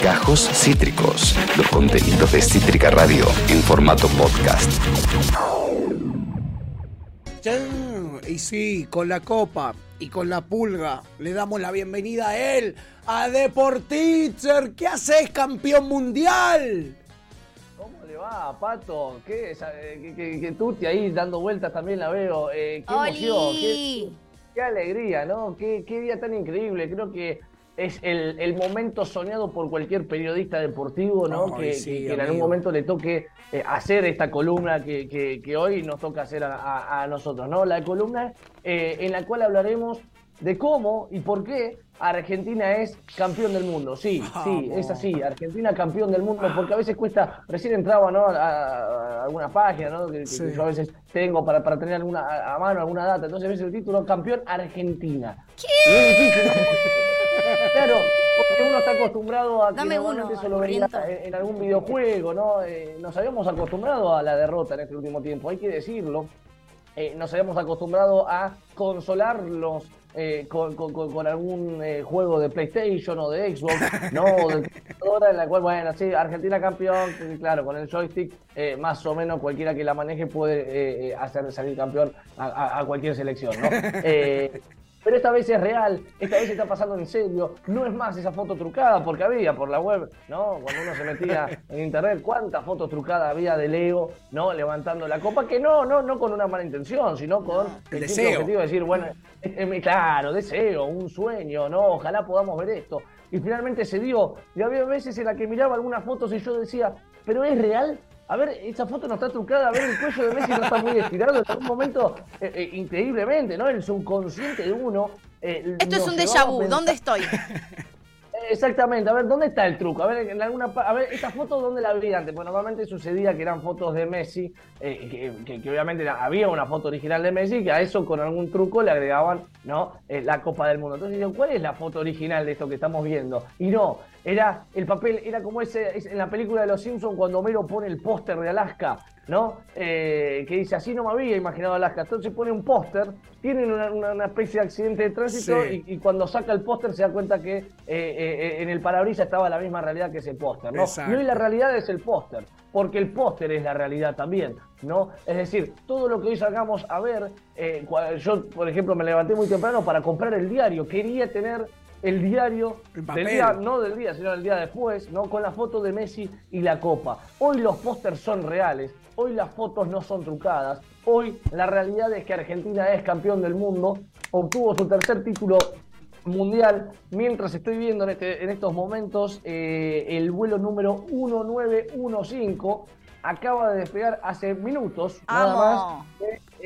Gajos Cítricos, los contenidos de Cítrica Radio en formato podcast. Y sí, con la copa y con la pulga le damos la bienvenida a él, a Deportitzer. ¿Qué haces, campeón mundial? ¿Cómo le va, Pato? ¿Qué, eh, que, que, Tuti ahí dando vueltas también la veo. Eh, qué emoción, qué, qué, alegría, ¿no? Qué, qué día tan increíble. Creo que es el, el, momento soñado por cualquier periodista deportivo, ¿no? que, en algún momento le toque eh, hacer esta columna que, que, hoy nos toca hacer a, a, nosotros, ¿no? La columna eh, en la cual hablaremos de cómo y por qué Argentina es campeón del mundo. Sí, sí, es así. Argentina campeón del mundo, porque a veces cuesta, recién entraba ¿no? a, alguna página ¿no? que, yo a veces tengo para, para tener alguna, a mano alguna data. Entonces ves el título campeón Argentina. ¿Qué? Claro, porque uno está acostumbrado a que normalmente solo veía en, algún videojuego, ¿no? Eh, nos habíamos acostumbrado a la derrota en este último tiempo, hay que decirlo. Eh, nos habíamos acostumbrado a consolarlos eh, con, con, algún juego de PlayStation o de Xbox, ¿no? O de computadora en la cual, bueno, sí, Argentina campeón, claro, con el joystick, más o menos cualquiera que la maneje puede hacer salir campeón a, a cualquier selección, ¿no? Pero esta vez es real, esta vez está pasando en serio. No es más esa foto trucada, porque había por la web, ¿no? Cuando uno se metía en internet, cuántas fotos trucadas había de Leo, ¿no? Levantando la copa, que no, no, no con una mala intención, sino con el, deseo. objetivo de decir, bueno, claro, deseo, un sueño, ¿no? Ojalá podamos ver esto. Y finalmente se dio. Y había veces en la que miraba algunas fotos y yo decía, ¿pero es real? A ver, esa foto no está trucada, a ver, el cuello de Messi no está muy estirado en algún momento, eh, eh, increíblemente, ¿no? El subconsciente de uno. Eh, Esto es un déjà vu, ¿dónde estoy? Exactamente, a ver, ¿dónde está el truco? A ver, en alguna, a ver, esta foto, ¿dónde la vi antes? Pues normalmente sucedía que eran fotos de Messi, que, que, obviamente había una foto original de Messi, que a eso con algún truco le agregaban, ¿no? la Copa del Mundo. Entonces, ¿cuál es la foto original de esto que estamos viendo? Y no, era el papel, era como ese en la película de Los Simpsons cuando Homero pone el póster de Alaska, ¿no? Eh, que dice, así no me había imaginado Alaska. Entonces pone un póster, tienen una, especie de accidente de tránsito y, cuando saca el póster se da cuenta que eh, eh, en el parabrisas estaba la misma realidad que ese póster, ¿no? Y hoy la realidad es el póster, porque el póster es la realidad también, ¿no? Es decir, todo lo que hoy salgamos a ver, yo por ejemplo me levanté muy temprano para comprar el diario, quería tener el diario del día, no del día, sino del día después, ¿no? Con la foto de Messi y la copa. Hoy los pósters son reales, hoy las fotos no son trucadas, hoy la realidad es que Argentina es campeón del mundo, obtuvo su tercer título mundial, mientras estoy viendo en, este, en estos momentos eh, el vuelo número 1915 acaba de despegar hace minutos, nada más,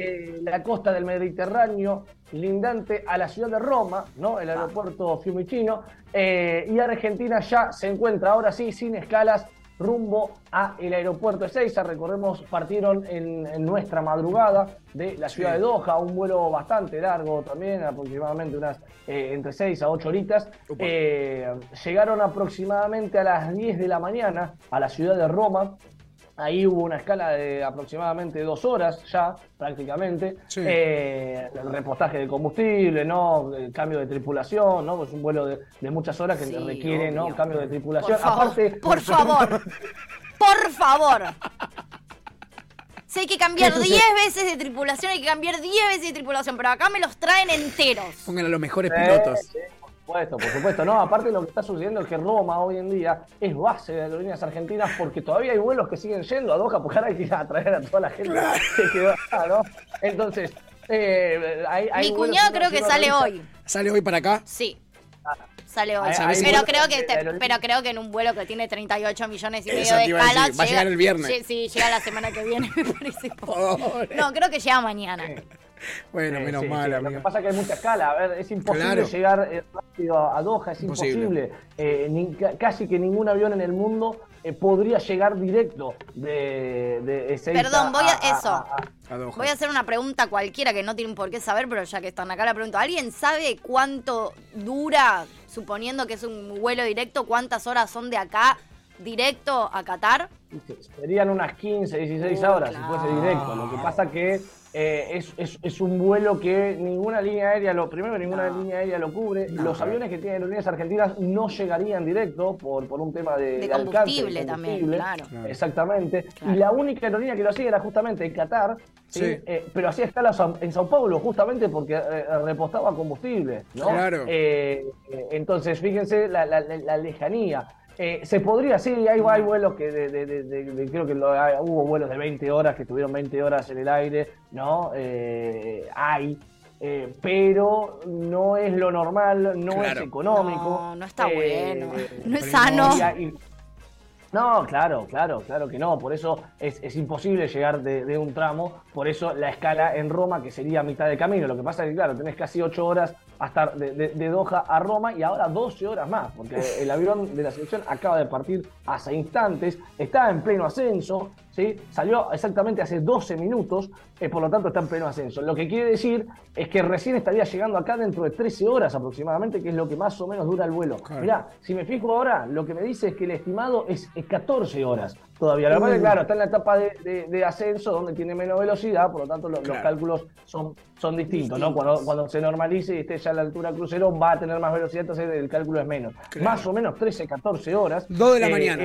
eh, la costa del Mediterráneo, lindante a la ciudad de Roma, ¿no? El aeropuerto Fiumicino. Eh, y Argentina ya se encuentra ahora sí, sin escalas, rumbo a el aeropuerto de Seiza. Recordemos, partieron en, nuestra madrugada de la ciudad de Doha, un vuelo bastante largo también, aproximadamente unas eh, entre 6 a 8 horitas. llegaron aproximadamente a las 10 de la mañana a la ciudad de Roma, Ahí hubo una escala de aproximadamente dos horas ya, prácticamente. Eh, el repostaje de combustible, ¿no? El cambio de tripulación, ¿no? Pues un vuelo de, muchas horas que requiere, ¿no? Cambio de tripulación. Por favor, Aparte, por favor, por favor. Si hay que cambiar 10 veces de tripulación, hay que cambiar 10 veces de tripulación, pero acá me los traen enteros. Pongan a los mejores pilotos supuesto, por supuesto. No, aparte lo que está sucediendo es que Roma hoy en día es base de aerolíneas argentinas porque todavía hay vuelos que siguen yendo a Doha porque ahora hay que ir a traer a toda la gente que quedó acá, ¿no? Entonces, eh, hay, Mi cuñado creo que sale hoy. ¿Sale hoy para acá? Sí. Sale hoy. pero, creo que pero creo que en un vuelo que tiene 38 millones y medio de escalas. Va a llegar el viernes. Sí, llega la semana que viene, me parece. No, creo que llega mañana. Bueno, menos mal, Lo que pasa es que hay mucha escala. A ver, es imposible llegar eh, rápido a Doha, es imposible. Eh, casi que ningún avión en el mundo eh, podría llegar directo de, de Perdón, voy a, eso. voy a hacer una pregunta cualquiera que no tienen por qué saber, pero ya que están acá la pregunta. ¿Alguien sabe cuánto dura, suponiendo que es un vuelo directo, cuántas horas son de acá directo a Qatar? Serían unas 15, 16 horas si fuese directo. Lo que pasa que eh, es, es, un vuelo que ninguna línea aérea, lo primero ninguna línea aérea lo cubre. Los aviones que tienen líneas argentinas no llegarían directo por, por un tema de, de, combustible, también, claro. Exactamente. Y la única aerolínea que lo hacía era justamente Qatar, ¿sí? Eh, pero hacía escalas en Sao Paulo justamente porque eh, repostaba combustible. ¿no? Claro. entonces, fíjense la, la, la lejanía. Eh, se podría, sí, hay, hay vuelos que creo que hubo vuelos de 20 horas que estuvieron 20 horas en el aire, ¿no? Eh, hay, eh, pero no es lo normal, no es económico. No, no está bueno, no es sano. No, claro, claro, claro que no. Por eso es, imposible llegar de, un tramo. Por eso la escala en Roma, que sería mitad de camino. Lo que pasa es que, claro, tenés casi 8 horas hasta de, de, Doha a Roma y ahora 12 horas más, porque el avión de la selección acaba de partir hace instantes, está en pleno ascenso, ¿sí? salió exactamente hace 12 minutos, eh, por lo tanto está en pleno ascenso. Lo que quiere decir es que recién estaría llegando acá dentro de 13 horas aproximadamente, que es lo que más o menos dura el vuelo. Mirá, si me fijo ahora, lo que me dice es que el estimado es, 14 horas todavía. La verdad, claro, está en la etapa de, ascenso donde tiene menos velocidad, por lo tanto los cálculos son, son distintos, ¿no? Cuando, cuando se normalice y esté ya a la altura crucero, va a tener más velocidad, entonces el cálculo es menos. Más o menos 13, 14 horas. 2 de la eh, mañana.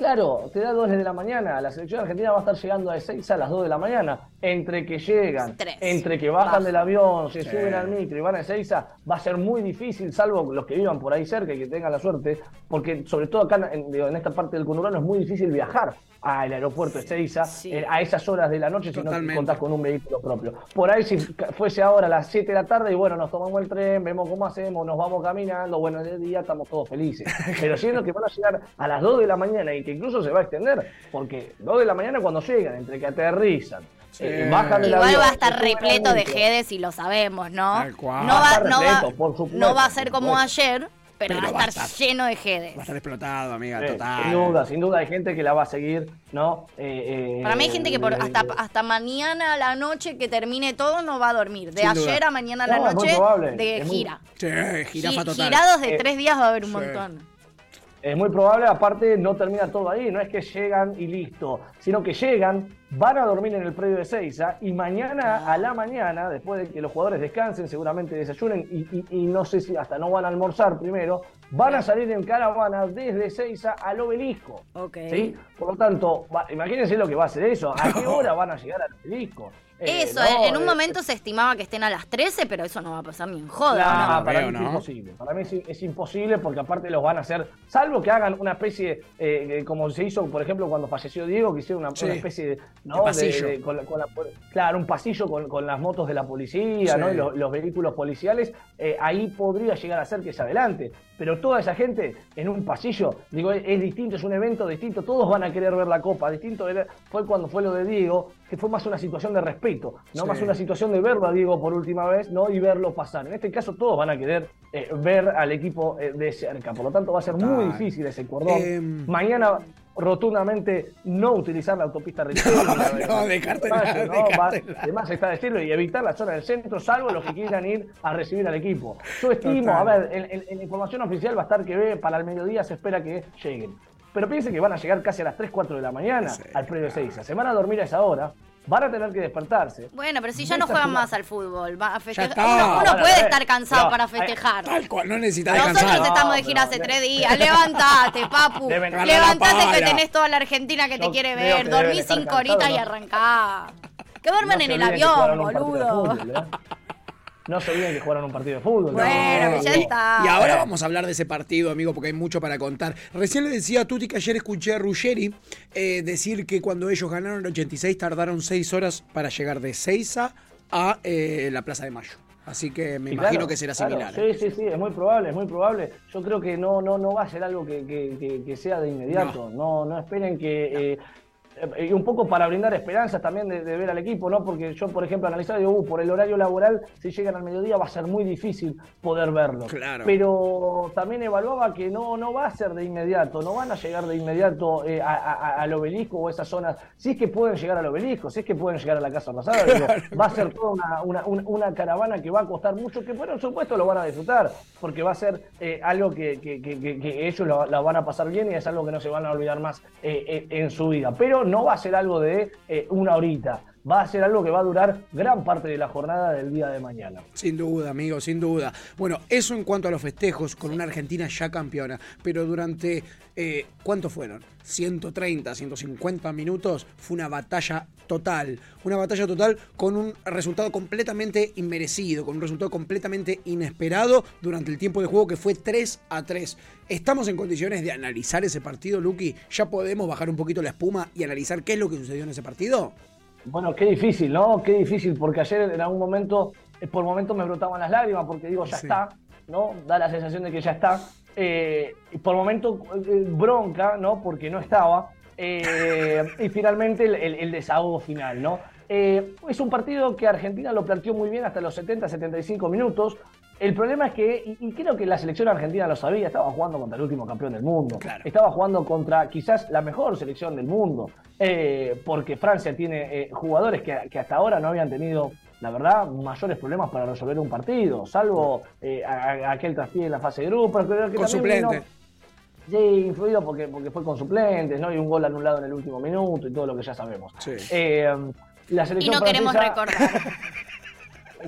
Claro, te da 2 de la mañana. La selección argentina va a estar llegando a 6 a las 2 de la mañana. Entre que llegan, entre que bajan del avión, se suben al micro y van a Ezeiza, va a ser muy difícil, salvo los que vivan por ahí cerca y que tengan la suerte, porque sobre todo acá en, en esta parte del conurbano es muy difícil viajar al aeropuerto de Ezeiza eh, a esas horas de la noche si no contás con un vehículo propio. Por ahí si fuese ahora a las 7 de la tarde y bueno, nos tomamos el tren, vemos cómo hacemos, nos vamos caminando, bueno, de día estamos todos felices. Pero siendo que van a llegar a las 2 de la mañana y que incluso se va a extender, porque 2 de la mañana cuando llegan, entre que aterrizan, eh, bajan Igual va a estar repleto de Jedes y lo sabemos, ¿no? No va, no, va, no va a ser como ayer, pero, va a estar lleno de jedes. Va a estar explotado, amiga, total. Sin duda, sin duda hay gente que la va a seguir, ¿no? Eh, eh, Para mí hay gente que por, hasta, hasta mañana a la noche que termine todo no va a dormir. De ayer a mañana a la noche, de gira. Sí, gira total. Girados de eh, tres días va a haber un montón. Es muy probable, aparte no termina todo ahí, no es que llegan y listo, sino que llegan, van a dormir en el predio de Seiza y mañana a la mañana, después de que los jugadores descansen, seguramente desayunen y, no sé si hasta no van a almorzar primero, van a salir en caravana desde Seiza al obelisco. ¿sí? Por lo tanto, imagínense lo que va a ser eso, a qué hora van a llegar al obelisco. Eh, eso, en un momento se estimaba que estén a las 13, pero eso no va a pasar ni en joda. ¿no? para mí es imposible. Para mí es, imposible porque aparte los van a hacer, salvo que hagan una especie, eh, como se hizo, por ejemplo, cuando falleció Diego, que hicieron una, especie de, ¿no? pasillo. claro, un pasillo con, las motos de la policía ¿no? y los, vehículos policiales. Eh, ahí podría llegar a ser que se adelante. Pero toda esa gente en un pasillo, digo, es, es distinto, es un evento distinto, todos van a querer ver la copa. Distinto fue cuando fue lo de Diego, que fue más una situación de respeto, no más una situación de verlo a Diego por última vez, ¿no? Y verlo pasar. En este caso todos van a querer eh, ver al equipo eh, de cerca, por lo tanto va a ser muy difícil ese cordón. Em, Mañana rotundamente no utilizar la autopista no, dejarte, Además está de estilo y evitar la zona del centro, salvo los que quieran ir a recibir al equipo. Yo estimo, a ver, en, información oficial va a estar que ve para el mediodía se espera que lleguen. Pero piensen que van a llegar casi a las 3, 4 de la mañana al predio de Seiza. Se van a dormir a esa hora. Van a tener que despertarse. Bueno, pero si ya no juegan más al fútbol, va a festejar. Uno, puede estar cansado para festejar. Tal cual, no necesitas descansar. Nosotros estamos de gira hace tres días. Levantate, papu. Levantate que tenés toda la Argentina que te quiere ver. Dormí cinco horitas y arrancá. Que duermen en el avión, boludo. No se olviden que jugaron un partido de fútbol. Bueno, ya está. Y ahora vamos a hablar de ese partido, amigo, porque hay mucho para contar. Recién le decía a Tuti que ayer escuché a Ruggeri eh, decir que cuando ellos ganaron el 86 tardaron seis horas para llegar de Seiza a eh, la Plaza de Mayo. Así que me imagino que será similar. Sí, sí, sí, es muy probable, es muy probable. Yo creo que no, no, no va a ser algo que, sea de inmediato. No, no, esperen que. Eh, eh, y un poco para brindar esperanzas también de, ver al equipo, ¿no? Porque yo, por ejemplo, analizaba y digo, uh, por el horario laboral, si llegan al mediodía va a ser muy difícil poder verlo. Claro. Pero también evaluaba que no, no va a ser de inmediato, no van a llegar de inmediato eh, al obelisco o esas zonas. Si es que pueden llegar al obelisco, si es que pueden llegar a la Casa Rosada, va a ser toda una, caravana que va a costar mucho, que por supuesto lo van a disfrutar, porque va a ser eh, algo que, ellos la van a pasar bien y es algo que no se van a olvidar más en su vida. Pero no va a ser algo de eh, una horita. Va a ser algo que va a durar gran parte de la jornada del día de mañana. Sin duda, amigo, sin duda. Bueno, eso en cuanto a los festejos con una Argentina ya campeona, pero durante, eh, ¿cuántos fueron? 130, 150 minutos, fue una batalla total. Una batalla total con un resultado completamente inmerecido, con un resultado completamente inesperado durante el tiempo de juego que fue 3 a 3. ¿Estamos en condiciones de analizar ese partido, Luqui? ¿Ya podemos bajar un poquito la espuma y analizar qué es lo que sucedió en ese partido? Bueno, qué difícil, ¿no? Qué difícil, porque ayer en algún momento, eh, por momentos me brotaban las lágrimas porque digo, ya está, ¿no? Da la sensación de que ya está. Eh, y por momentos eh, bronca, ¿no? Porque no estaba. y finalmente el, desahogo final, ¿no? es un partido que Argentina lo planteó muy bien hasta los 70, 75 minutos. El problema es que, y, creo que la selección argentina lo sabía, estaba jugando contra el último campeón del mundo. Estaba jugando contra quizás la mejor selección del mundo. Eh, porque Francia tiene eh, jugadores que, hasta ahora no habían tenido, la verdad, mayores problemas para resolver un partido, salvo eh, aquel traspié en la fase de grupos. con suplente. sí, influido porque, porque fue con suplentes, ¿no? Y un gol anulado en el último minuto y todo lo que ya sabemos. la selección y no queremos recordar.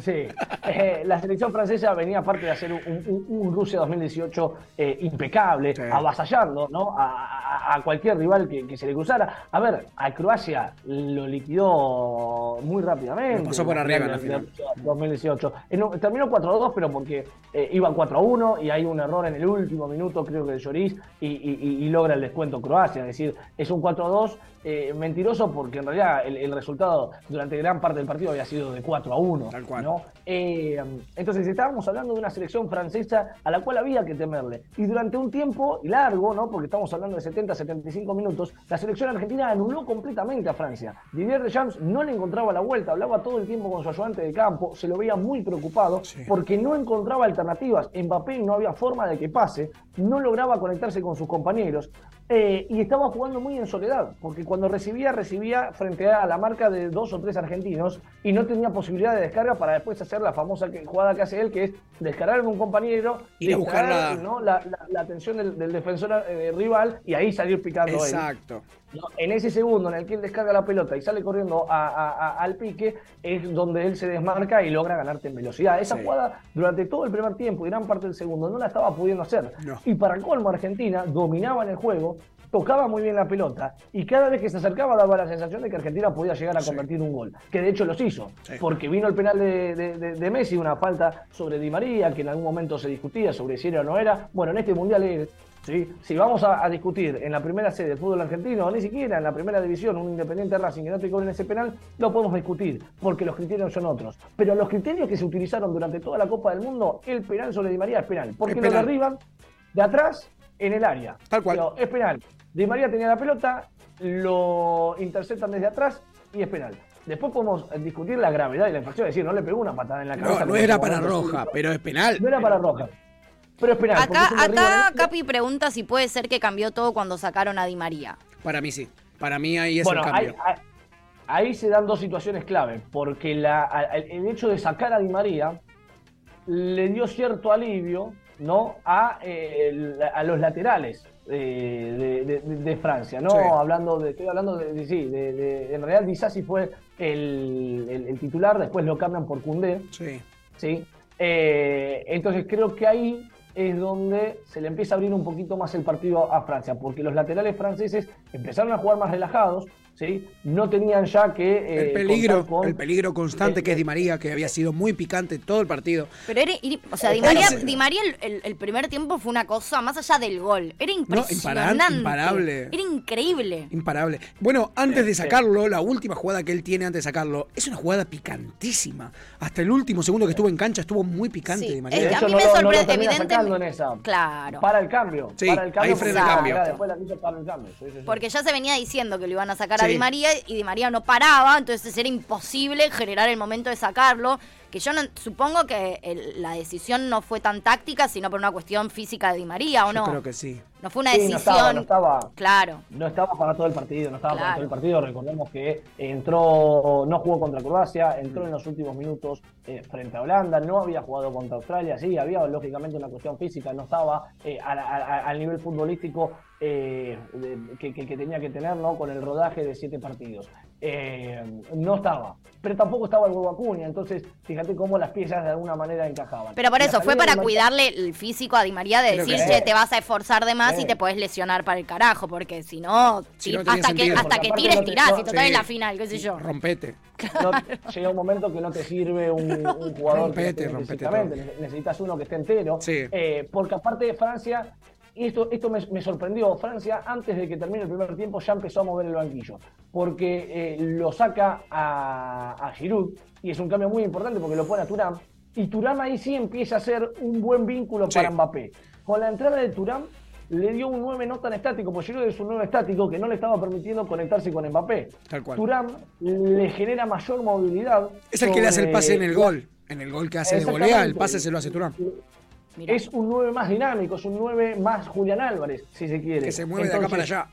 Sí, eh, la selección francesa venía aparte de hacer un, Rusia 2018 eh, impecable, avasallando ¿no? a, a, cualquier rival que, se le cruzara. A ver, a Croacia lo liquidó muy rápidamente. pasó por arriba en la final. 2018. terminó 4-2, pero porque eh, iba 4-1 y hay un error en el último minuto, creo que de Lloris, y, logra el descuento Croacia. Es decir, es un 4-2 eh, mentiroso porque en realidad el, resultado durante gran parte del partido había sido de 4 1. Tal cual. ¿no? Eh, entonces estábamos hablando de una selección francesa a la cual había que temerle. Y durante un tiempo largo, ¿no? porque estamos hablando de 70, 75 minutos, la selección argentina anuló completamente a Francia. Didier Deschamps no le encontraba la vuelta, hablaba todo el tiempo con su ayudante de campo, se lo veía muy preocupado porque no encontraba alternativas. Mbappé no había forma de que pase, no lograba conectarse con sus compañeros eh, y estaba jugando muy en soledad, porque cuando recibía, recibía frente a la marca de dos o tres argentinos y no tenía posibilidad de descarga para después hacer la famosa jugada que hace él, que es descargar a un compañero y buscar la... ¿no? la, atención del, defensor eh, rival y ahí salir picando Exacto. En ese segundo en el que él descarga la pelota y sale corriendo al pique, es donde él se desmarca y logra ganarte en velocidad. Esa jugada durante todo el primer tiempo y gran parte del segundo no la estaba pudiendo hacer. Y para colmo, Argentina dominaba en el juego, tocaba muy bien la pelota y cada vez que se acercaba daba la sensación de que Argentina podía llegar a convertir un gol, que de hecho los hizo, porque vino el penal de, Messi, una falta sobre Di María, que en algún momento se discutía sobre si era o no era. Bueno, en este mundial es si vamos a, discutir en la primera sede del fútbol argentino, o ni siquiera en la primera división, un Independiente Racing que no te cobren ese penal, lo podemos discutir, porque los criterios son otros. Pero los criterios que se utilizaron durante toda la Copa del Mundo, el penal sobre Di María es penal, porque lo derriban de atrás en el área. Tal cual. es penal. Di María tenía la pelota, lo interceptan desde atrás y es penal. Después podemos discutir la gravedad y la infracción, es decir, no le pegó una patada en la cabeza. No, no era para roja, pero es penal. No era para roja. Pero espera, acá, acá Capi pregunta si puede ser que cambió todo cuando sacaron a Di María. Para mí sí. Para mí ahí es el cambio. Ahí, se dan dos situaciones clave, porque el hecho de sacar a Di María le dio cierto alivio ¿no? a, eh, a los laterales de, Francia, ¿no? Hablando de, estoy hablando de, sí, de, en realidad Disasi fue el, titular, después lo cambian por Cundé. Sí. ¿sí? Eh, entonces creo que ahí es donde se le empieza a abrir un poquito más el partido a Francia, porque los laterales franceses empezaron a jugar más relajados, ¿sí? no tenían ya que... Eh, el, peligro, el peligro constante que es Di María, que había sido muy picante todo el partido. Pero era, o sea, Di María, Di María el, primer tiempo fue una cosa más allá del gol. Era impresionante. imparable. Era increíble. Imparable. Bueno, antes de sacarlo, la última jugada que él tiene antes de sacarlo, es una jugada picantísima. Hasta el último segundo que estuvo en cancha estuvo muy picante Di María. a mí me sorprende, evidentemente. esa. Claro. Para el cambio. para el cambio. Porque ya se venía diciendo que lo iban a sacar Di María y Di María no paraba, entonces era imposible generar el momento de sacarlo. que yo no, supongo que la decisión no fue tan táctica, sino por una cuestión física de Di María, ¿o yo no? creo que sí. No fue una decisión. No estaba, claro. No estaba para todo el partido, no estaba para todo el partido. Recordemos que entró, no jugó contra Croacia, entró en los últimos minutos eh, frente a Holanda, no había jugado contra Australia, sí, había lógicamente una cuestión física, no estaba eh, al nivel futbolístico eh, que, tenía que tener ¿no? con el rodaje de siete partidos. no estaba, pero tampoco estaba el huevo Acuña, entonces fíjate cómo las piezas de alguna manera encajaban. Pero por eso, fue para cuidarle el físico a Di María de decir, che, te vas a esforzar de más y te puedes lesionar para el carajo, porque si no, hasta, que, hasta que tires, tirás, y total en la final, qué sé yo. Rompete. llega un momento que no te sirve un, jugador rompete, rompete necesitas uno que esté entero. Eh, porque aparte de Francia, y esto, esto me, sorprendió, Francia antes de que termine el primer tiempo ya empezó a mover el banquillo, porque eh, lo saca a, a Giroud y es un cambio muy importante porque lo pone a Turán y Turán ahí sí empieza a ser un buen vínculo para Mbappé. Con la entrada de Turán le dio un 9 no tan estático, porque Giroud es un 9 estático que no le estaba permitiendo conectarse con Mbappé. Tal cual. Turán le genera mayor movilidad. Es el que le hace el pase en el gol. En el gol que hace de golea, el pase se lo hace Es un 9 más dinámico, es un 9 más Julián Álvarez, si se quiere. Que se mueve de acá para allá.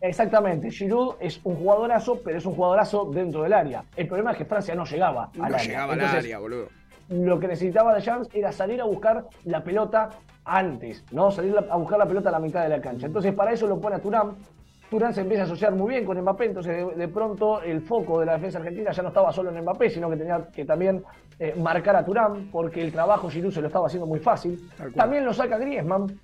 Exactamente, Giroud es un jugadorazo, pero es un jugadorazo dentro del área. El problema es que Francia no llegaba al no llegaba al área, boludo. Lo que necesitaba de Jans era salir a buscar la pelota antes, ¿no? Salir a buscar la pelota a la mitad de la cancha. Entonces, para eso lo pone a Turán. Turán se empieza a asociar muy bien con Mbappé, entonces de, pronto el foco de la defensa argentina ya no estaba solo en Mbappé, sino que tenía que también eh, marcar a Turán, porque el trabajo Giroud se lo estaba haciendo muy fácil. También lo saca Griezmann,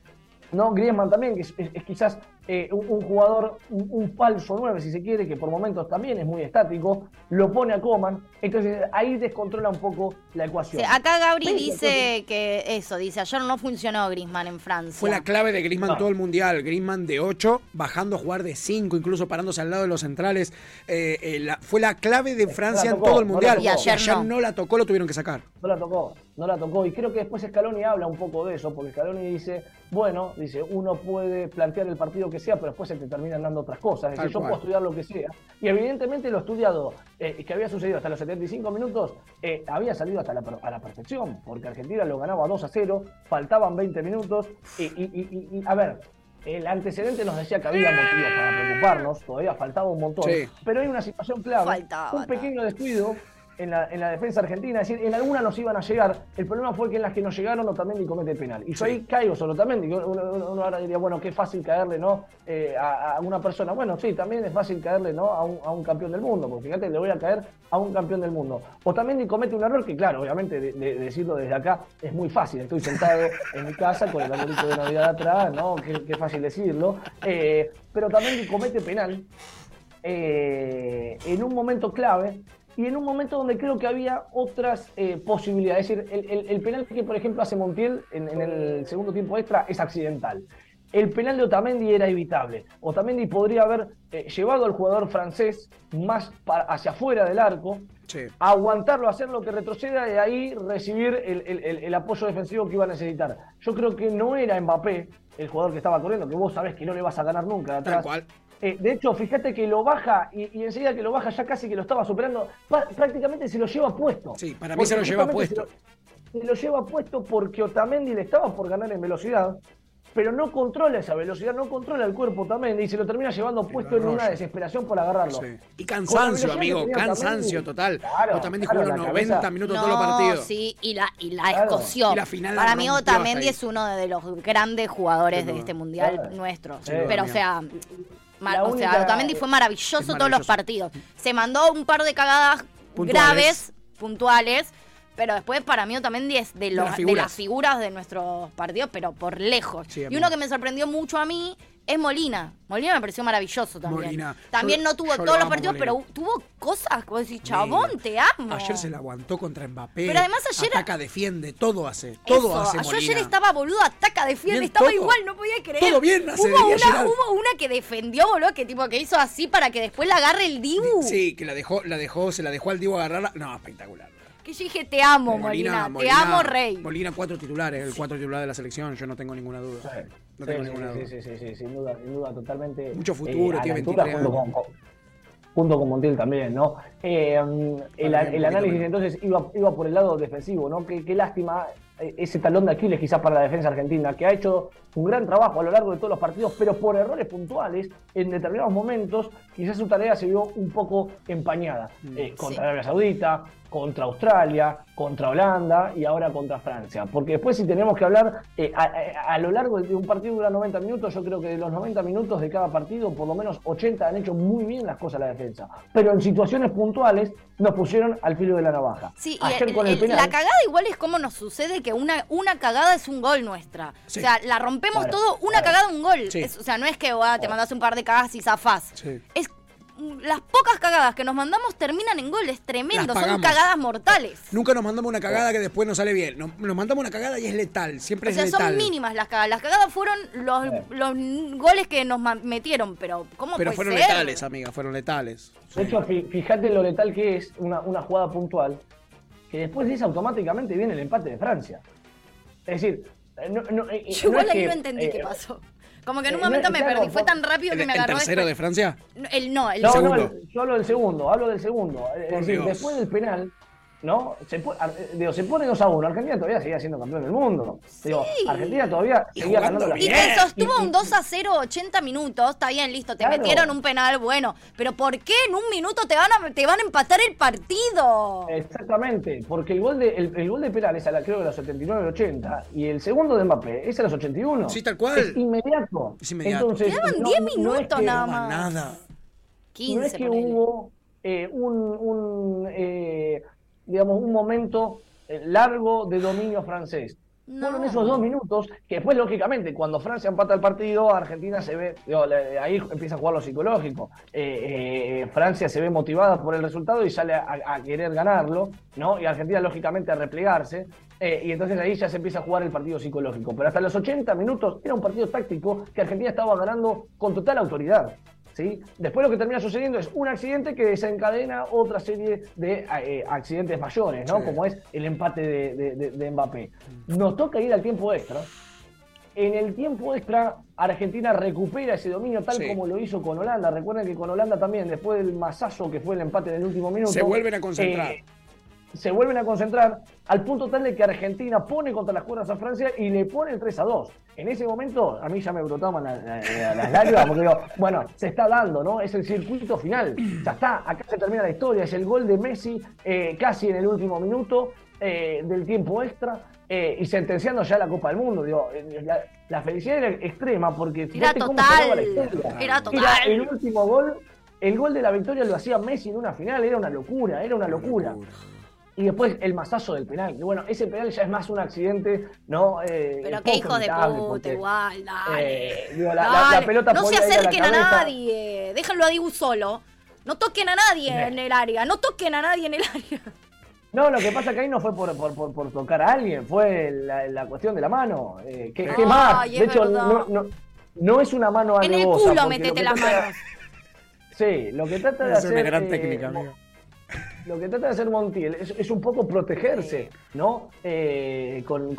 ¿no? Griezmann también, que es, quizás eh, un, jugador, un, falso 9, si se quiere, que por momentos también es muy estático, lo pone a Coman, entonces ahí descontrola un poco la ecuación. acá Gabri dice que eso, dice, ayer no funcionó Griezmann en Francia. Fue la clave de Griezmann todo el mundial, Griezmann de 8, bajando a jugar de 5, incluso parándose al lado de los centrales, eh, eh, fue la clave de Francia en todo el mundial. y ayer, no. la tocó, lo tuvieron que sacar. No la tocó, no la tocó, y creo que después Scaloni habla un poco de eso, porque Scaloni dice, bueno, dice, uno puede plantear el partido que sea, pero después se te terminan dando otras cosas. Es decir, yo puedo estudiar lo que sea. Y evidentemente lo estudiado eh, que había sucedido hasta los 75 minutos eh, había salido hasta la, a la perfección, porque Argentina lo ganaba 2 a 0, faltaban 20 minutos. Y, a ver, el antecedente nos decía que había motivos para preocuparnos, todavía faltaba un montón. Pero hay una situación clave, un pequeño descuido en la, en la, defensa argentina. Es decir, en algunas nos iban a llegar. El problema fue que en las que nos llegaron Otamendi comete penal. Y yo ahí caigo sobre Otamendi. Uno, uno, ahora diría, bueno, qué fácil caerle ¿no? Eh, a, una persona. Bueno, sí, también es fácil caerle ¿no? a, un, a un campeón del mundo. Porque fíjate, le voy a caer a un campeón del mundo. Otamendi comete un error que, claro, obviamente de, decirlo desde acá es muy fácil. Estoy sentado en mi casa con el arbolito de Navidad atrás, ¿no? Qué, fácil decirlo. Eh, pero Otamendi comete penal. Eh, en un momento clave y en un momento donde creo que había otras eh, posibilidades. Es decir, el, penal que, por ejemplo, hace Montiel en, el segundo tiempo extra es accidental. El penal de Otamendi era evitable. Otamendi podría haber eh, llevado al jugador francés más hacia afuera del arco, aguantarlo, hacer lo que retroceda y ahí recibir el, apoyo defensivo que iba a necesitar. Yo creo que no era Mbappé el jugador que estaba corriendo, que vos sabés que no le vas a ganar nunca atrás. Eh, de hecho, fíjate que lo baja y, enseguida que lo baja ya casi que lo estaba superando, prácticamente se lo lleva puesto. Sí, para mí se lo lleva puesto. Se lo, lleva puesto porque Otamendi le estaba por ganar en velocidad, pero no controla esa velocidad, no controla el cuerpo Otamendi y se lo termina llevando puesto en una desesperación por agarrarlo. Y cansancio, amigo, cansancio total. Otamendi jugó los 90 minutos todos los partidos. Sí, y la, y la escoció. Para mí Otamendi es uno de los grandes jugadores de este mundial nuestro. pero, o sea, o sea, Otamendi fue maravilloso, todos los partidos. Se mandó un par de cagadas graves, puntuales, pero después para mí Otamendi es de, los, de, las figuras de nuestros partidos, pero por lejos. y uno que me sorprendió mucho a mí es Molina. Molina me pareció maravilloso también. También no tuvo todos los partidos, pero tuvo cosas como decir, chabón, te amo. Ayer se la aguantó contra Mbappé. Pero además ayer. Ataca, defiende, todo hace. Todo hace. Molina. Yo ayer estaba boludo, ataca, defiende, estaba igual, no podía creer. Todo bien hace, hubo, una, hubo una que defendió, boludo, que tipo que hizo así para que después la agarre el Dibu. Sí, que la dejó, la dejó, se la dejó al Dibu agarrarla. No, espectacular. Que yo dije, te amo, Molina, te amo, Rey. Molina, cuatro titulares, el cuatro titular de la selección, yo no tengo ninguna duda. No tengo ninguna duda. Sí, sí, sí, sin duda, sin duda, totalmente. Mucho futuro, eh, tiene 23 años. junto con Montiel también, ¿no? Eh, el, análisis entonces iba, iba por el lado defensivo, ¿no? Qué, qué lástima eh, ese talón de Aquiles quizás para la defensa argentina, que ha hecho un gran trabajo a lo largo de todos los partidos, pero por errores puntuales, en determinados momentos, quizás su tarea se vio un poco empañada. Mm. Eh, contra Arabia Saudita, contra Australia, contra Holanda y ahora contra Francia. Porque después si tenemos que hablar eh, a, lo largo de un partido dura 90 minutos, yo creo que de los 90 minutos de cada partido, por lo menos 80 han hecho muy bien las cosas la defensa. Pero en situaciones puntuales nos pusieron al filo de la navaja. Sí, y la cagada igual es como nos sucede que una, una cagada es un gol nuestra. O sea, la rompemos todo, una cagada, un gol. o sea, no es que te mandas un par de cagadas y zafás. Es las pocas cagadas que nos mandamos terminan en goles tremendos, son cagadas mortales. Nunca nos mandamos una cagada que después no sale bien. Nos, mandamos una cagada y es letal, siempre es letal. O sea, son mínimas las cagadas. Las cagadas fueron los, los goles que nos metieron, pero ¿cómo Pero fueron letales, amiga, fueron letales. De hecho, fíjate lo letal que es una, una jugada puntual, que después de eso automáticamente viene el empate de Francia. Es decir, eh, no, no, eh, Yo igual ahí no entendí qué pasó. Como que en un eh, momento me perdí. Fue tan rápido que me agarró. ¿El tercero de Francia? El, no, el no, segundo. No, yo hablo del segundo, hablo del segundo. después del penal, ¿no? Se, digo, se pone 2 a 1. Argentina todavía seguía siendo campeón del mundo. Digo, Argentina todavía seguía ganando la Y te sostuvo un 2 a 0 80 minutos. Está bien, listo. Te metieron un penal, bueno. Pero ¿por qué en un minuto te van a, te van a empatar el partido? Exactamente. Porque el gol de, el, gol de penal es a la, creo, de los 79 80. Y el segundo de Mbappé es a los 81. Sí, tal cual. Es inmediato. Es inmediato. Entonces, Quedaban 10 minutos nada más. Nada. 15 no es que hubo eh, un, un eh, digamos, un momento eh, largo de dominio francés. Fueron esos dos minutos que después, lógicamente, cuando Francia empata el partido, Argentina se ve, ahí empieza a jugar lo psicológico. Eh, eh, Francia se ve motivada por el resultado y sale a, querer ganarlo, ¿no? Y Argentina, lógicamente, a replegarse. y entonces ahí ya se empieza a jugar el partido psicológico. Pero hasta los 80 minutos era un partido táctico que Argentina estaba ganando con total autoridad. Después lo que termina sucediendo es un accidente que desencadena otra serie de eh, accidentes mayores, ¿no? Como es el empate de, Mbappé. Nos toca ir al tiempo extra. En el tiempo extra, Argentina recupera ese dominio tal como lo hizo con Holanda. Recuerden que con Holanda también, después del masazo que fue el empate del último minuto. Se vuelven a concentrar. Eh, se vuelven a concentrar al punto tal de que Argentina pone contra las cuerdas a Francia y le pone el 3 a 2. En ese momento a mí ya me brotaban las lágrimas porque digo, bueno, se está dando, ¿no? Es el circuito final. Ya está, acá se termina la historia. Es el gol de Messi eh, casi en el último minuto eh, del tiempo extra eh, y sentenciando ya la Copa del Mundo. Digo, la, felicidad era extrema porque era total. Era total. el último gol. El gol de la victoria lo hacía Messi en una final, era una locura, era una locura. Y después el masazo del penal. Que bueno, ese penal ya es más un accidente, ¿no? Eh, Pero qué hijo de puta, igual, dale. Eh, la, pelota no se acerquen a, nadie. Déjenlo a Dibu solo. No toquen a nadie en el área. No toquen a nadie en el área. No, lo que pasa que ahí no fue por, por, por, tocar a alguien, fue la, cuestión de la mano. Eh, ¿qué, más? De hecho, no, no, no, es una mano alevosa. En el culo metete las manos. Sí, lo que trata de hacer... Es una gran técnica, amigo lo que trata de hacer Montiel es, un poco protegerse, ¿no? Eh, con,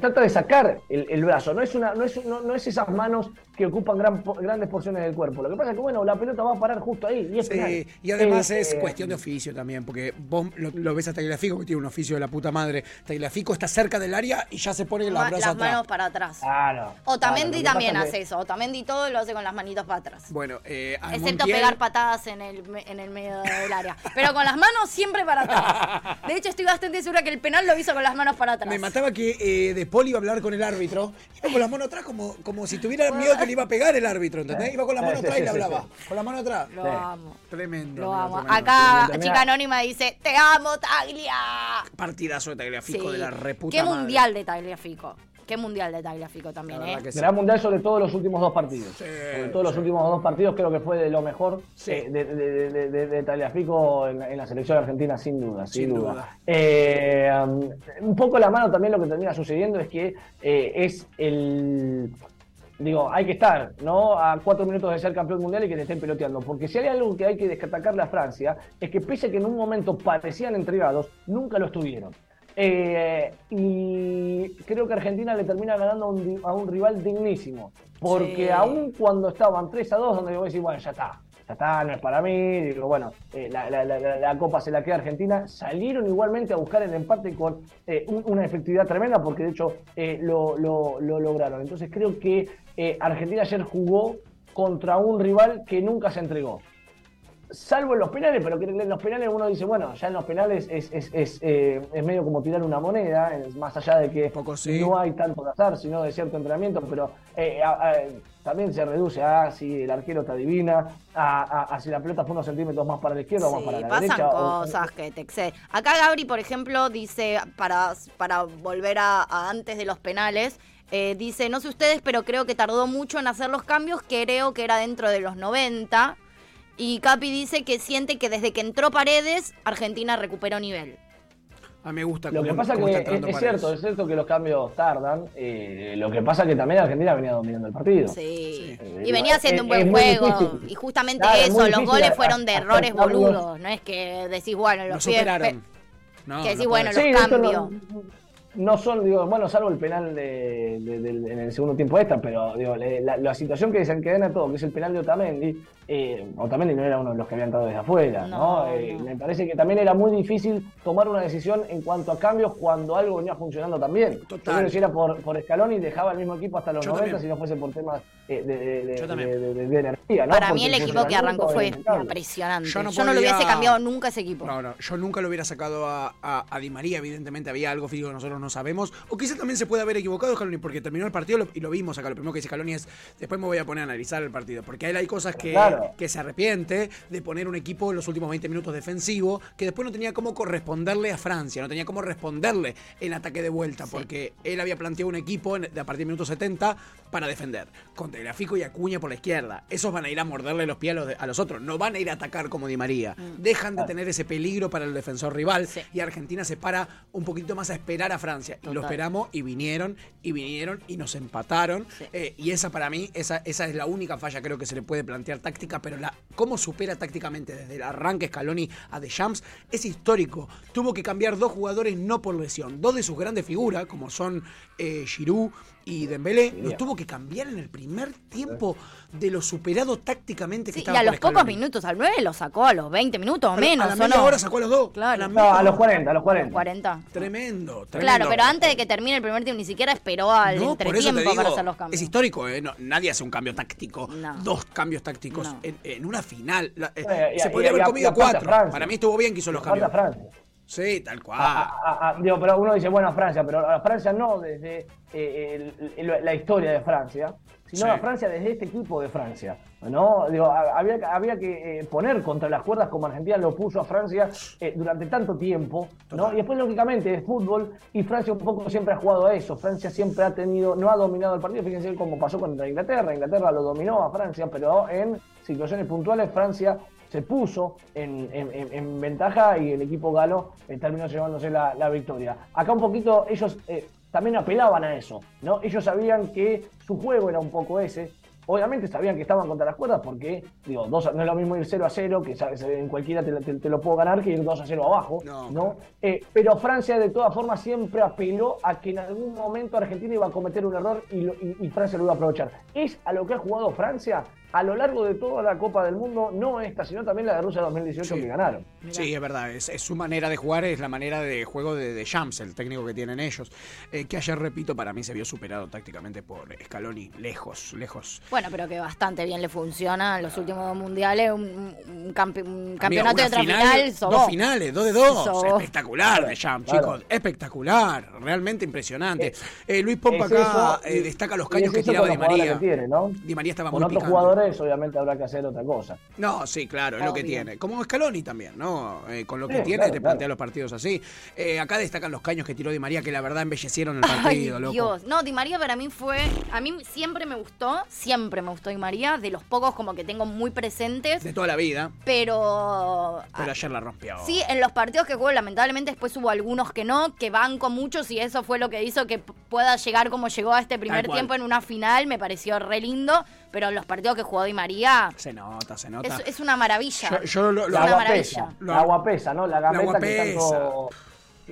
trata de sacar el, brazo, no es, una, no, es, no, es esas manos que ocupan gran, grandes porciones del cuerpo. Lo que pasa es que, bueno, la pelota va a parar justo ahí. Y, sí, y además es eh, cuestión de oficio también, porque vos lo, ves a Tagliafico, que tiene un oficio de la puta madre. Tagliafico está cerca del área y ya se pone las, las manos para atrás. Claro. Otamendi también hace eso. Otamendi todo lo hace con las manitos para atrás. Bueno, eh, Excepto pegar patadas en el, en el medio del área. Pero con las manos siempre para atrás. De hecho, estoy bastante segura que el penal lo hizo con las manos para atrás. Me mataba que eh, De Paul iba a hablar con el árbitro. Iba con las manos atrás como, como si tuviera miedo que le iba a pegar el árbitro, ¿entendés? Iba con las manos atrás y le hablaba. Con las manos atrás. Lo amo. Tremendo. Lo amo. Acá, chica anónima dice, te amo, Taglia. Partidazo de Tagliafico de la reputa Qué mundial de Tagliafico. Qué mundial de Tagliafico también, ¿eh? Gran mundial sobre todo los últimos dos partidos. Sobre todo los últimos dos partidos creo que fue de lo mejor eh, de, de, de, Tagliafico en, la selección argentina, sin duda. Sin, duda. Eh, um, un poco la mano también lo que termina sucediendo es que eh, es el digo, hay que estar, ¿no? A cuatro minutos de ser campeón mundial y que te estén peloteando. Porque si hay algo que hay que destacarle a Francia, es que pese a que en un momento parecían entregados, nunca lo estuvieron. Eh, y creo que Argentina le termina ganando a un, rival dignísimo. Porque aún cuando estaban 3 a 2, donde yo voy a decir, bueno, ya está. ya está, no es para mí, digo, bueno, eh, la, Copa se la queda Argentina, salieron igualmente a buscar el empate con eh, una efectividad tremenda porque de hecho lo, lo, lograron. Entonces creo que Argentina ayer jugó contra un rival que nunca se entregó salvo en los penales, pero que en los penales uno dice, bueno, ya en los penales es, es, es, eh, es medio como tirar una moneda, más allá de que no hay tanto de azar, sino de cierto entrenamiento, pero eh, también se reduce a si el arquero está divina, a, si la pelota fue unos centímetros más para la izquierda o más para la pasan derecha. cosas que te exceden. Acá Gabri, por ejemplo, dice, para, para volver a, antes de los penales, eh, dice, no sé ustedes, pero creo que tardó mucho en hacer los cambios, creo que era dentro de los 90, y Capi dice que siente que desde que entró Paredes, Argentina recuperó nivel. A mí me gusta. Lo que pasa que es, cierto, es cierto que los cambios tardan. Eh, lo que pasa que también Argentina venía dominando el partido. Sí. y venía haciendo un buen juego. Y justamente eso, los goles fueron de errores boludos. No es que decís, bueno, los, superaron. que decís, bueno, los cambios no son, digo, bueno, salvo el penal de, en el segundo tiempo extra, pero digo, la, situación que desencadena todo, que es el penal de Otamendi, eh, Otamendi no era uno de los que había entrado desde afuera, ¿no? Eh, me parece que también era muy difícil tomar una decisión en cuanto a cambios cuando algo venía funcionando también. Total. si era por, por y dejaba el mismo equipo hasta los 90 si no fuese por temas eh, de, energía, ¿no? Para mí el equipo que arrancó fue impresionante. Yo no, lo hubiese cambiado nunca ese equipo. No, no, yo nunca lo hubiera sacado a, a, Di María, evidentemente había algo físico que nosotros no sabemos. O quizá también se puede haber equivocado Scaloni, porque terminó el partido y lo vimos acá. Lo primero que dice Scaloni es, después me voy a poner a analizar el partido, porque él hay cosas que, que se arrepiente de poner un equipo en los últimos 20 minutos defensivo, que después no tenía cómo corresponderle a Francia, no tenía cómo responderle en ataque de vuelta, porque él había planteado un equipo de a partir del minuto 70 para defender, con Telegrafico y Acuña por la izquierda. Esos van a ir a morderle los pies a los, a los otros, no van a ir a atacar como Di María. Mm. Dejan de tener ese peligro para el defensor rival y Argentina se para un poquito más a esperar a Francia lo esperamos y vinieron y vinieron y nos empataron. Eh, y esa para mí, esa, esa es la única falla creo que se le puede plantear táctica, pero la cómo supera tácticamente desde el arranque Scaloni a Champs es histórico. Tuvo que cambiar dos jugadores no por lesión, dos de sus grandes figuras, como son eh, Giroud y Dembélé, los tuvo que cambiar en el primer tiempo de lo superado tácticamente que estaba Y a los pocos minutos, al 9 lo sacó a los 20 minutos o menos. A la media hora sacó a los dos. Claro. No, a los 40, a los 40. 40. Tremendo, tremendo. Claro, pero antes de que termine el primer tiempo ni siquiera esperó al entretiempo para hacer los cambios. Es histórico, ¿eh? nadie hace un cambio táctico. Dos cambios tácticos en, una final. Eh, se podría haber comido cuatro. Para mí estuvo bien que hizo los cambios. Sí, tal cual. digo, pero uno dice, bueno, a Francia, pero a Francia no desde eh, la historia de Francia, sino a Francia desde este equipo de Francia. ¿no? Digo, había, había que eh, poner contra las cuerdas como Argentina lo puso a Francia eh, durante tanto tiempo. ¿no? Y después, lógicamente, es fútbol y Francia un poco siempre ha jugado a eso. Francia siempre ha tenido, no ha dominado el partido. Fíjense cómo pasó contra Inglaterra. Inglaterra lo dominó a Francia, pero en situaciones puntuales Francia se puso en, ventaja y el equipo galo eh, terminó llevándose la, victoria. Acá un poquito ellos eh, también apelaban a eso, ¿no? Ellos sabían que su juego era un poco ese. Obviamente sabían que estaban contra las cuerdas porque, digo, dos, no es lo mismo ir 0 a 0, que sabes, en cualquiera te, lo puedo ganar, que ir 2 a 0 abajo, ¿no? Eh, pero Francia de todas formas siempre apeló a que en algún momento Argentina iba a cometer un error y, y Francia lo iba a aprovechar. Es a lo que ha jugado Francia a lo largo de toda la Copa del Mundo, no esta, sino también la de Rusia 2018 que ganaron. Sí, es verdad, es, su manera de jugar, es la manera de juego de, de Jams, el técnico que tienen ellos, eh, que ayer, repito, para mí se vio superado tácticamente por Scaloni, lejos, lejos. Bueno, pero que bastante bien le funciona en los últimos mundiales, un, campeonato de otra final, Dos finales, dos de dos, espectacular de Jams, chicos, espectacular, realmente impresionante. Eh, Luis Pompa acá eh, destaca los caños que tiraba Di María. Di María estaba muy picante obviamente habrá que hacer otra cosa. No, sí, claro, es lo que tiene. Como Scaloni también, ¿no? Eh, con lo que tiene, te plantea los partidos así. Eh, acá destacan los caños que tiró Di María, que la verdad embellecieron el partido, Ay, Dios. No, Di María para mí fue. A mí siempre me gustó, siempre me gustó Di María, de los pocos como que tengo muy presentes. De toda la vida. Pero. Pero ayer la rompió. Sí, en los partidos que jugó, lamentablemente después hubo algunos que no, que van con muchos y eso fue lo que hizo que pueda llegar como llegó a este primer tiempo en una final. Me pareció re lindo pero los partidos que jugó Di María. Se nota, se nota. Es, una maravilla. Yo, lo, lo, agua pesa. La agua pesa, ¿no? La gambeta que tanto.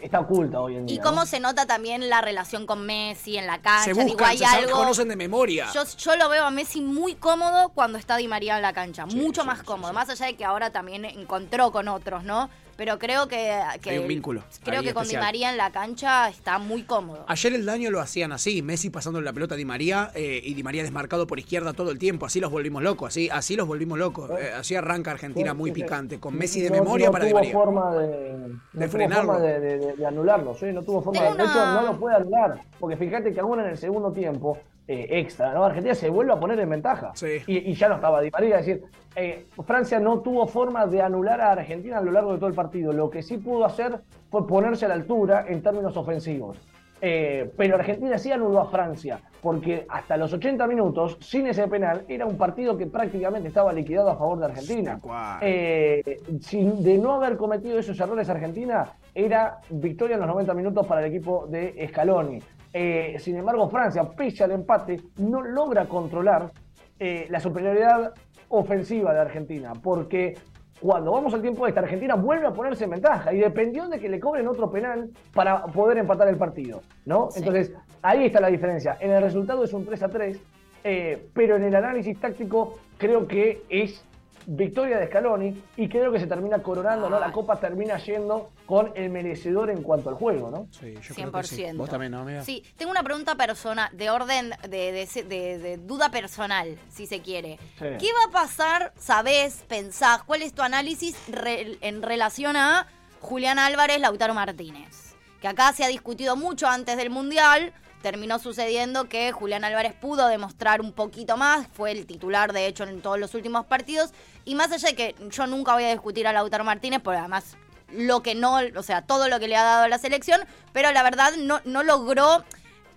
está oculta hoy en día. Y cómo se nota también la relación con Messi en la cancha. Se buscan, se conocen de memoria. Yo, yo, lo veo a Messi muy cómodo cuando está Di María en la cancha, mucho más cómodo, más allá de que ahora también encontró con otros, ¿no? Pero creo que, Hay un vínculo. Creo que con Di María en la cancha está muy cómodo. Ayer el daño lo hacían así, Messi pasando la pelota a Di María eh, y Di María desmarcado por izquierda todo el tiempo, así los volvimos locos, así, así los volvimos locos. Eh, así arranca Argentina muy picante, con Messi de memoria para Di María. Forma de, de frenarlo. de, de, anularlo, ¿sí? no tuvo forma de, de hecho no lo puede anular, porque fíjate que aún en el segundo tiempo eh, extra, ¿no? Argentina se vuelve a poner en ventaja. Y, ya no estaba Di María. Es decir, eh, Francia no tuvo forma de anular a Argentina a lo largo de todo el partido. Lo que sí pudo hacer fue ponerse a la altura en términos ofensivos. Eh, pero Argentina sí anuló a Francia, porque hasta los 80 minutos, sin ese penal, era un partido que prácticamente estaba liquidado a favor de Argentina. sin, de no haber cometido esos errores Argentina, era victoria en los 90 minutos para el equipo de Scaloni. Eh, sin embargo, Francia, pese al empate, no logra controlar eh, la superioridad ofensiva de Argentina, porque cuando vamos al tiempo de esta, Argentina vuelve a ponerse en ventaja y dependió de que le cobren otro penal para poder empatar el partido, ¿no? Entonces, ahí está la diferencia. En el resultado es un 3 a 3, eh, pero en el análisis táctico creo que es victoria de Scaloni y creo que se termina coronando, ¿no? La copa termina yendo con el merecedor en cuanto al juego, ¿no? Sí, yo 100%. Creo sí. Vos también, ¿no, amiga? Sí, tengo una pregunta personal, de orden, de, duda personal, si se quiere. ¿Qué va a pasar, sabés, pensás, cuál es tu análisis en relación a Julián Álvarez, Lautaro Martínez? Que acá se ha discutido mucho antes del Mundial, terminó sucediendo que Julián Álvarez pudo demostrar un poquito más, fue el titular de hecho en todos los últimos partidos, y más allá de que yo nunca voy a discutir a Lautaro Martínez, porque además lo que no, o sea, todo lo que le ha dado a la selección, pero la verdad no, no logró...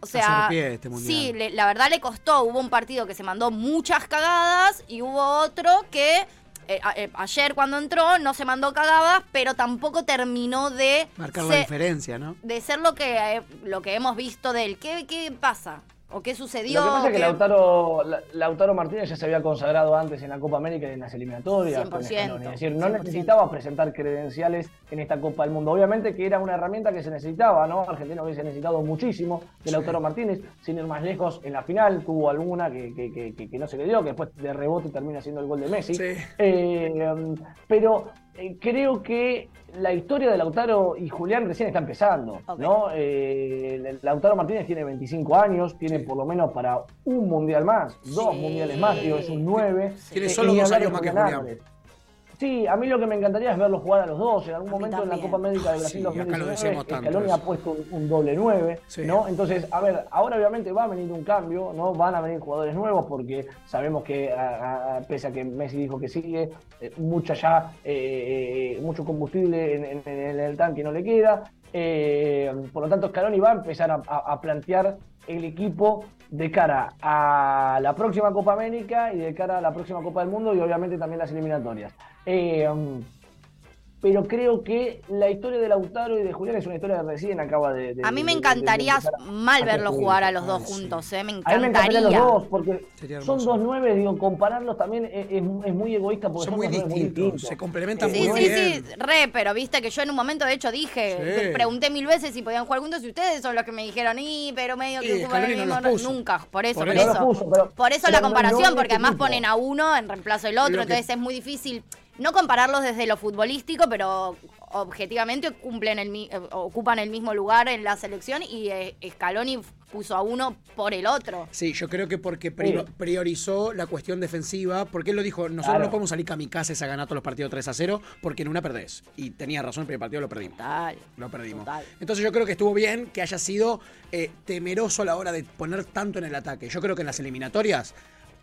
O sea, este sí, la verdad le costó. Hubo un partido que se mandó muchas cagadas y hubo otro que eh, eh, ayer cuando entró no se mandó cagadas, pero tampoco terminó de... Marcar la diferencia, ¿no? De ser lo que, eh, lo que hemos visto de él. ¿Qué, qué pasa? ¿O qué sucedió? Lo que pasa es que Lautaro, Lautaro Martínez ya se había consagrado antes en la Copa América y en las eliminatorias. 100%, es decir, no necesitaba presentar credenciales en esta Copa del Mundo. Obviamente que era una herramienta que se necesitaba, ¿no? Argentina hubiese necesitado muchísimo de Lautaro Martínez, sin ir más lejos en la final, tuvo alguna que, que, que, no se le dio, que después de rebote termina siendo el gol de Messi. Eh, um, pero eh, creo que la historia de Lautaro y Julián recién está empezando, ¿no? Eh, Lautaro Martínez tiene 25 años, tiene por lo menos para un mundial más, dos mundiales más, digo, es un 9. Tiene solo dos años más que Julián. Sí, a mí lo que me encantaría es verlos jugar a los dos. En algún momento en la Copa América de Brasil 2019, Scaloni ha puesto un, doble 9, ¿no? Entonces, a ver, ahora obviamente va a venir un cambio, ¿no? Van a venir jugadores nuevos porque sabemos que, pese a que Messi dijo que sigue, eh, mucha ya, eh, mucho combustible en, el tanque no le queda. Eh, por lo tanto, Scaloni va a empezar a plantear el equipo de cara a la próxima Copa América y de cara a la próxima Copa del Mundo y obviamente también las eliminatorias. Eh, pero creo que la historia de Lautaro y de Julián es una historia que recién acaba de... a mí me encantaría mal verlos jugar. a los dos juntos, eh, me encantaría. A mí me encantaría los dos, porque son dos nueve, digo, compararlos también es, muy egoísta porque son, muy, distintos, se complementan muy bien. Sí, sí, sí, re, pero viste que yo en un momento de hecho dije, pregunté mil veces si podían jugar juntos y ustedes son los que me dijeron, y pero medio que jugar el mismo, nunca, por eso, por, eso. por eso la comparación, porque además ponen a uno en reemplazo del otro, entonces es muy difícil no compararlos desde lo futbolístico, pero objetivamente cumplen el, eh, ocupan el mismo lugar en la selección y eh, Scaloni puso a uno por el otro. Sí, yo creo que porque priorizó la cuestión defensiva, porque él lo dijo, nosotros no podemos salir kamikazes a ganar todos los partidos 3 a 0 porque en una perdés. Y tenía razón, el primer partido lo perdimos. Total. Lo perdimos. Entonces yo creo que estuvo bien que haya sido eh, temeroso a la hora de poner tanto en el ataque. Yo creo que en las eliminatorias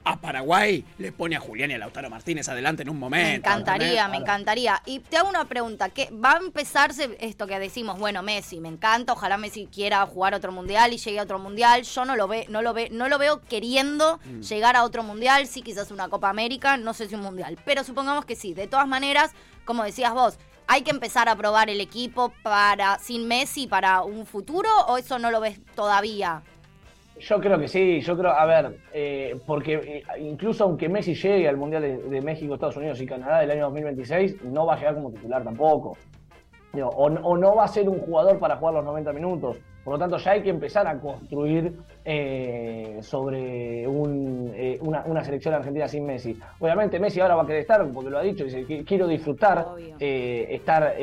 a Paraguay le pone a Julián y a Lautaro Martínez adelante en un momento. Me encantaría, me encantaría. Y te hago una pregunta, ¿qué va a empezarse esto que decimos, bueno, Messi, me encanta, ojalá Messi quiera jugar otro mundial y llegue a otro mundial. Yo no lo ve, no lo ve, no lo veo queriendo mm. llegar a otro mundial, sí quizás una Copa América, no sé si un mundial, pero supongamos que sí. De todas maneras, como decías vos, hay que empezar a probar el equipo para sin Messi para un futuro o eso no lo ves todavía. Yo creo que sí, yo creo, a ver, eh, porque eh, incluso aunque Messi llegue al Mundial de, México, Estados Unidos y Canadá del año 2026, no va a llegar como titular tampoco. o, no va a ser un jugador para jugar los 90 minutos. Por lo tanto, ya hay que empezar a construir eh, sobre eh, una, selección argentina sin Messi. Obviamente Messi ahora va a querer estar, porque lo ha dicho, dice quiero disfrutar, eh, estar,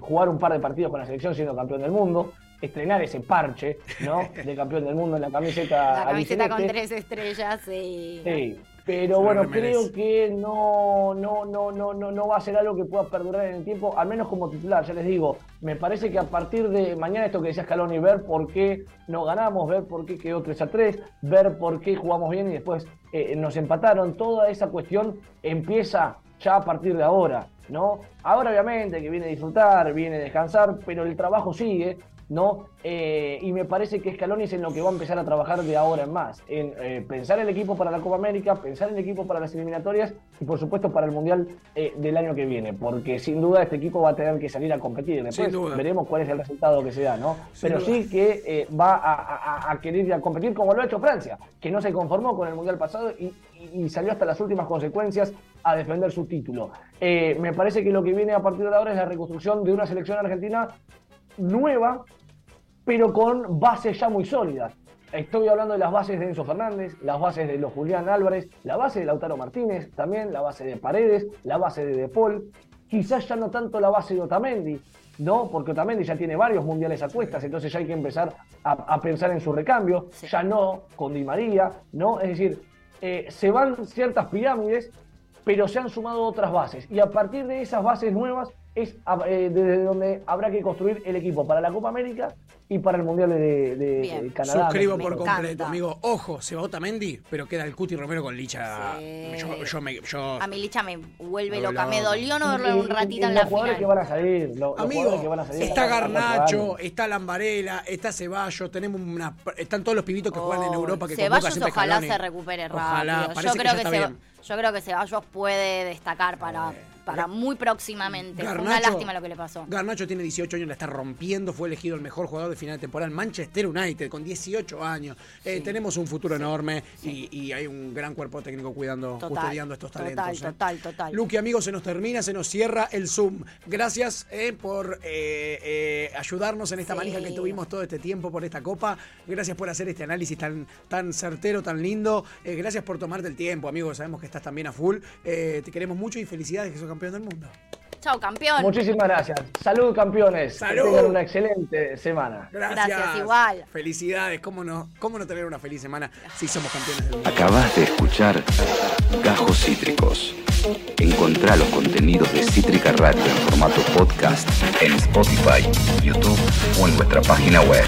jugar un par de partidos con la selección siendo campeón del mundo, estrenar ese parche, ¿no? De campeón del mundo en la camiseta. La camiseta con tres estrellas, sí. Sí, pero bueno, creo que no, no, no, no, no, no va a ser algo que pueda perdurar en el tiempo, al menos como titular. Ya les digo, me parece que a partir de mañana, esto que decía Scaloni, ver por qué no ganamos, ver por qué quedó 3 a 3, ver por qué jugamos bien y después eh, nos empataron, toda esa cuestión empieza ya a partir de ahora. ¿no? Ahora obviamente que viene a disfrutar, viene a descansar, pero el trabajo sigue, ¿no? Eh, y me parece que Scaloni es en lo que va a empezar a trabajar de ahora en más, en eh, pensar el equipo para la Copa América, pensar el equipo para las eliminatorias y por supuesto para el Mundial eh, del año que viene, porque sin duda este equipo va a tener que salir a competir, después veremos cuál es el resultado que se da, ¿no? Pero sí que va a, querer ir a competir como lo ha hecho Francia, que no se conformó con el Mundial pasado y, y salió hasta las últimas consecuencias a defender su título. me parece que lo que viene a partir de ahora es la reconstrucción de una selección argentina nueva, pero con bases ya muy sólidas. Estoy hablando de las bases de Enzo Fernández, las bases de los Julián Álvarez, la base de Lautaro Martínez, también la base de Paredes, la base de De Paul, quizás ya no tanto la base de Otamendi, ¿no? Porque Otamendi ya tiene varios mundiales a cuestas, entonces ya hay que empezar a, pensar en su recambio, ya no con Di María, ¿no? Es decir, eh, se van ciertas pirámides, pero se han sumado otras bases, y a partir de esas bases nuevas es eh, desde donde habrá que construir el equipo para la Copa América y para el Mundial de, de, Canadá. Suscribo por completo, amigo. Ojo, se va Otamendi, pero queda el Cuti Romero con Licha. Yo, A mi Licha me vuelve loca. Me dolió no verlo un ratito en la final. que van a salir. amigo, está Garnacho, está Lambarela, está Ceballos, tenemos una, están todos los pibitos que juegan en Europa que Ceballos ojalá se recupere rápido. yo, creo que, yo creo que Ceballos puede destacar para para muy próximamente. una lástima lo que le pasó. Garnacho tiene 18 años, la está rompiendo, fue elegido el mejor jugador de final de temporada en Manchester United con 18 años. Eh, tenemos un futuro enorme y, hay un gran cuerpo técnico cuidando, custodiando estos talentos. Total, ¿eh? total, total. Luqui, amigos, se nos termina, se nos cierra el Zoom. Gracias eh, por ayudarnos en esta manija que tuvimos todo este tiempo por esta copa. Gracias por hacer este análisis tan, tan certero, tan lindo. gracias por tomarte el tiempo, amigos. Sabemos que estás también a full. te queremos mucho y felicidades que sos campeón del mundo. Chao, campeón. Muchísimas gracias. Salud, campeones. Salud. Que tengan una excelente semana. Gracias. igual. Felicidades. ¿Cómo no, ¿Cómo no tener una feliz semana si somos campeones del mundo? Acabas de escuchar Gajos Cítricos. Encontrá los contenidos de Cítrica Radio en formato podcast en Spotify, YouTube o en nuestra página web.